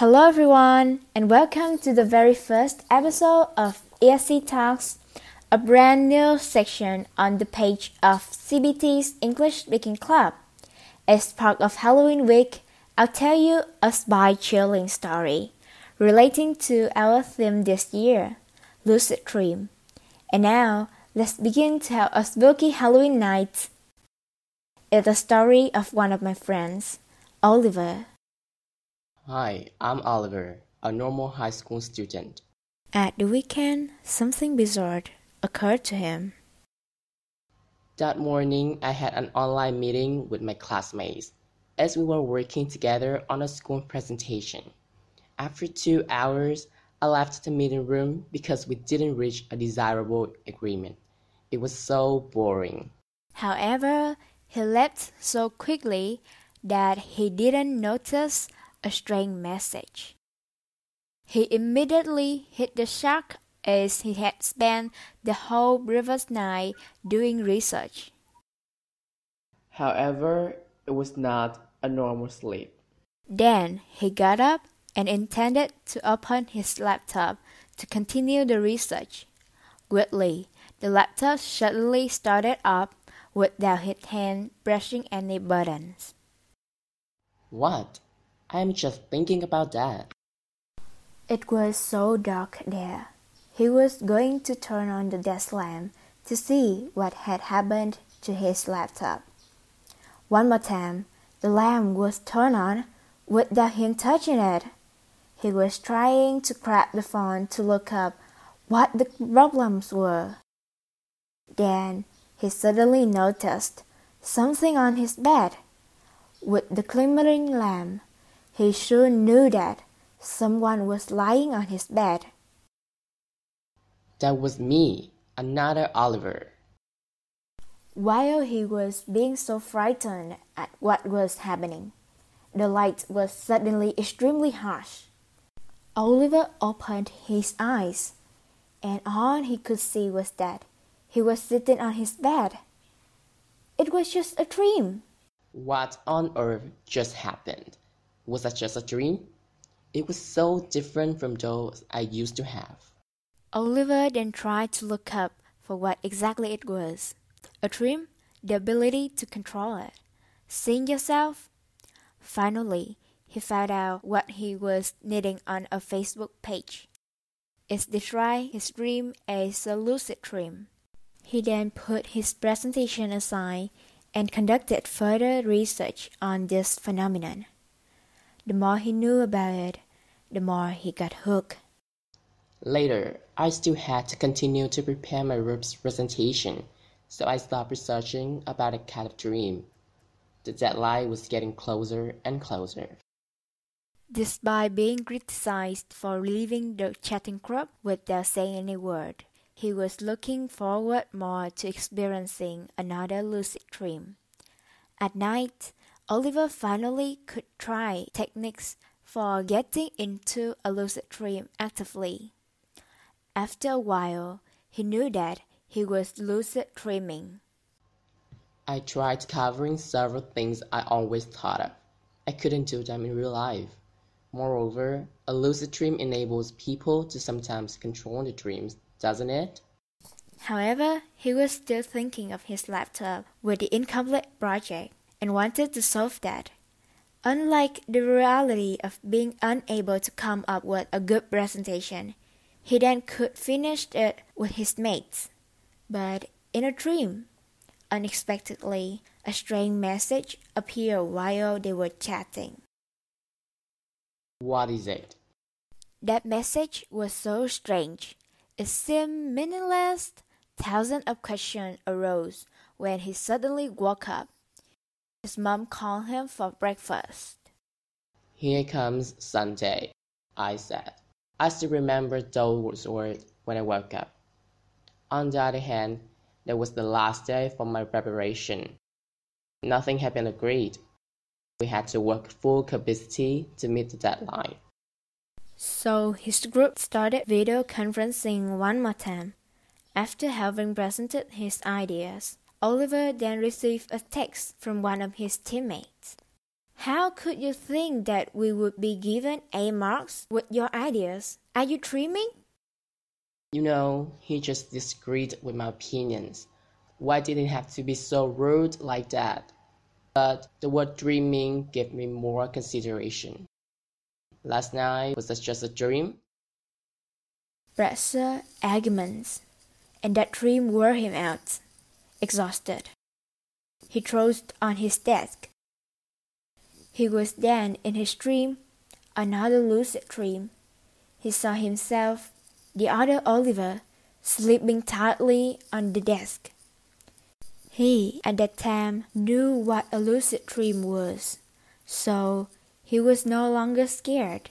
Hello, everyone, and welcome to the very first episode of ESC Talks, a brand new section on the page of CBT's English Speaking Club. As part of Halloween week, I'll tell you a spy chilling story relating to our theme this year, lucid dream. And now, let's begin to have a spooky Halloween night. It's a story of one of my friends, Oliver. Hi, I'm Oliver, a normal high school student. At the weekend, something bizarre occurred to him. That morning, I had an online meeting with my classmates as we were working together on a school presentation. After two hours, I left the meeting room because we didn't reach a desirable agreement. It was so boring. However, he left so quickly that he didn't notice a strange message. He immediately hit the shark as he had spent the whole previous night doing research. However, it was not a normal sleep. Then he got up and intended to open his laptop to continue the research. Weirdly, the laptop suddenly started up without his hand pressing any buttons. What? I'm just thinking about that. It was so dark there. He was going to turn on the desk lamp to see what had happened to his laptop. One more time, the lamp was turned on without him touching it. He was trying to grab the phone to look up what the problems were. Then he suddenly noticed something on his bed. With the glimmering lamp, he soon knew that someone was lying on his bed. That was me, another Oliver. While he was being so frightened at what was happening, the light was suddenly extremely harsh. Oliver opened his eyes, and all he could see was that he was sitting on his bed. It was just a dream. What on earth just happened? Was that just a dream? It was so different from those I used to have. Oliver then tried to look up for what exactly it was. A dream? The ability to control it. Seeing yourself? Finally, he found out what he was needing on a Facebook page. It's described his dream as a lucid dream. He then put his presentation aside and conducted further research on this phenomenon. The more he knew about it, the more he got hooked. Later, I still had to continue to prepare my group's presentation, so I stopped researching about a kind of dream. The deadline was getting closer and closer. Despite being criticized for leaving the chatting club without saying any word, he was looking forward more to experiencing another lucid dream. At night, Oliver finally could try techniques for getting into a lucid dream actively. After a while, he knew that he was lucid dreaming. I tried covering several things I always thought of. I couldn't do them in real life. Moreover, a lucid dream enables people to sometimes control the dreams, doesn't it? However, he was still thinking of his laptop with the incomplete project and wanted to solve that. Unlike the reality of being unable to come up with a good presentation, he then could finish it with his mates. But in a dream, unexpectedly, a strange message appeared while they were chatting. What is it? That message was so strange. It seemed meaningless. Thousands of questions arose when he suddenly woke up. His mom called him for breakfast. Here comes Sunday, I said. I still remember those words when I woke up. On the other hand, that was the last day for my preparation. Nothing had been agreed. We had to work full capacity to meet the deadline. So his group started video conferencing one more time. After having presented his ideas, Oliver then received a text from one of his teammates. How could you think that we would be given A marks with your ideas? Are you dreaming? You know, he just disagreed with my opinions. Why did it have to be so rude like that? But the word dreaming gave me more consideration. Last night was that just a dream? Pressure arguments, and that dream wore him out, exhausted. He dozed on his desk he was then, in his dream, another lucid dream. He saw himself, the other Oliver, sleeping tightly on the desk. He, at that time, knew what a lucid dream was, so he was no longer scared.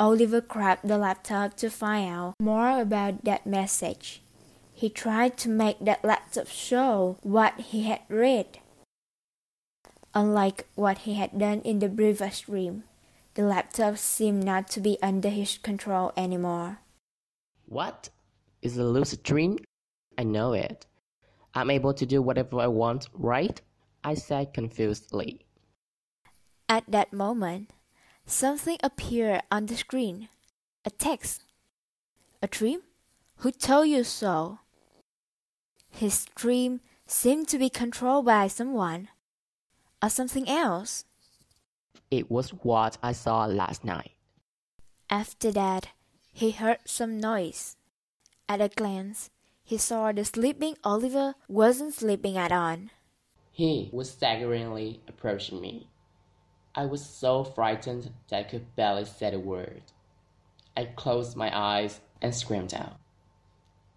Oliver grabbed the laptop to find out more about that message. He tried to make that laptop show what he had read. Unlike what he had done in the previous dream, the laptop seemed not to be under his control anymore. What? Is a lucid dream? I know it. I'm able to do whatever I want, right? I said confusedly. At that moment, something appeared on the screen. A text. A dream? Who told you so? His dream seemed to be controlled by someone or something else? It was what I saw last night. After that, he heard some noise. At a glance, he saw the sleeping Oliver wasn't sleeping at all. He was staggeringly approaching me. I was so frightened that I could barely say a word. I closed my eyes and screamed out.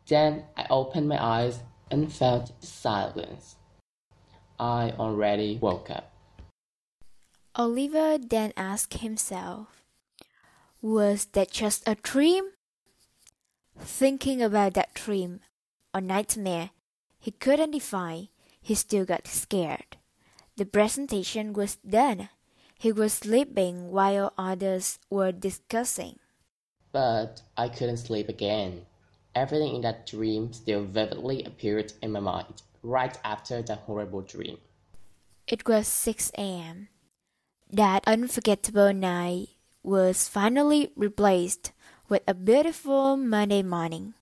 Then I opened my eyes and felt silence. I already woke up. Oliver then asked himself, Was that just a dream? Thinking about that dream or nightmare he couldn't define, he still got scared. The presentation was done. He was sleeping while others were discussing. But I couldn't sleep again. Everything in that dream still vividly appeared in my mind right after that horrible dream. It was 6 a.m. That unforgettable night was finally replaced with a beautiful Monday morning.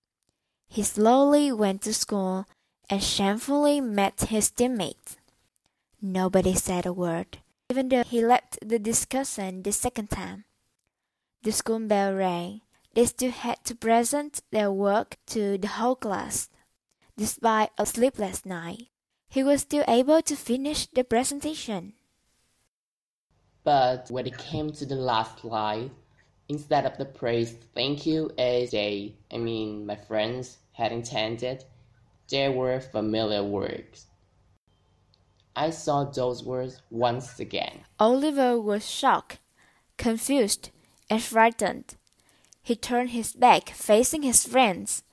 He slowly went to school and shamefully met his teammates. Nobody said a word, even though he left the discussion the second time. The school bell rang. They still had to present their work to the whole class. Despite a sleepless night, he was still able to finish the presentation. But when it came to the last slide, instead of the praise thank you as they, I mean my friends, had intended, there were familiar words. I saw those words once again. Oliver was shocked, confused, and frightened. He turned his back facing his friends.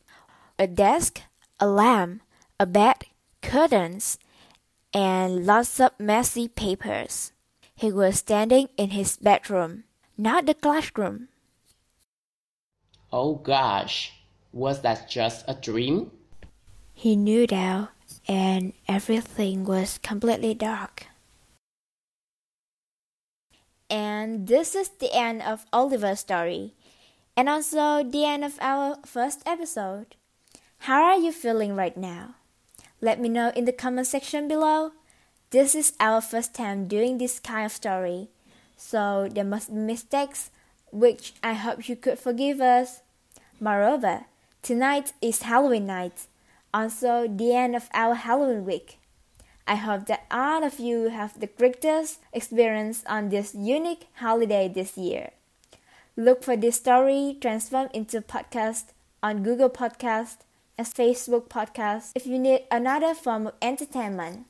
A desk a lamp, a bed, curtains, and lots of messy papers. He was standing in his bedroom, not the classroom. Oh gosh, was that just a dream? He knew that, and everything was completely dark. And this is the end of Oliver's story, and also the end of our first episode. How are you feeling right now? Let me know in the comment section below. This is our first time doing this kind of story, so there must be mistakes, which I hope you could forgive us. Moreover, tonight is Halloween night, also the end of our Halloween week. I hope that all of you have the greatest experience on this unique holiday this year. Look for this story transformed into podcast on Google Podcast and Facebook podcast if you need another form of entertainment.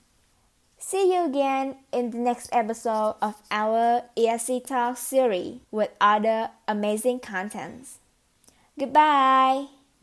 See you again in the next episode of our ESC Talk series with other amazing contents. Goodbye!